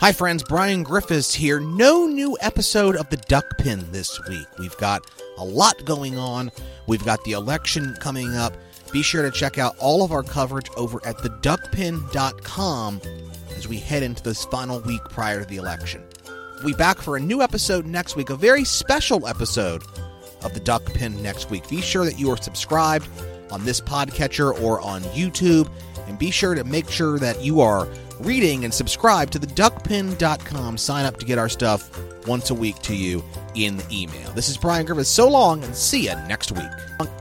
Hi, friends. Brian Griffiths here. No new episode of the Duck Pin this week. We've got a lot going on. We've got the election coming up. Be sure to check out all of our coverage over at theduckpin.com as we head into this final week prior to the election. We'll be back for a new episode next week, a very special episode of the Duck Pin next week. Be sure that you are subscribed on this podcatcher or on YouTube, and be sure to make sure that you are reading and subscribe to the duckpin.com. Sign up to get our stuff once a week to you in the email. This is Brian Griffith. So long, and see you next week.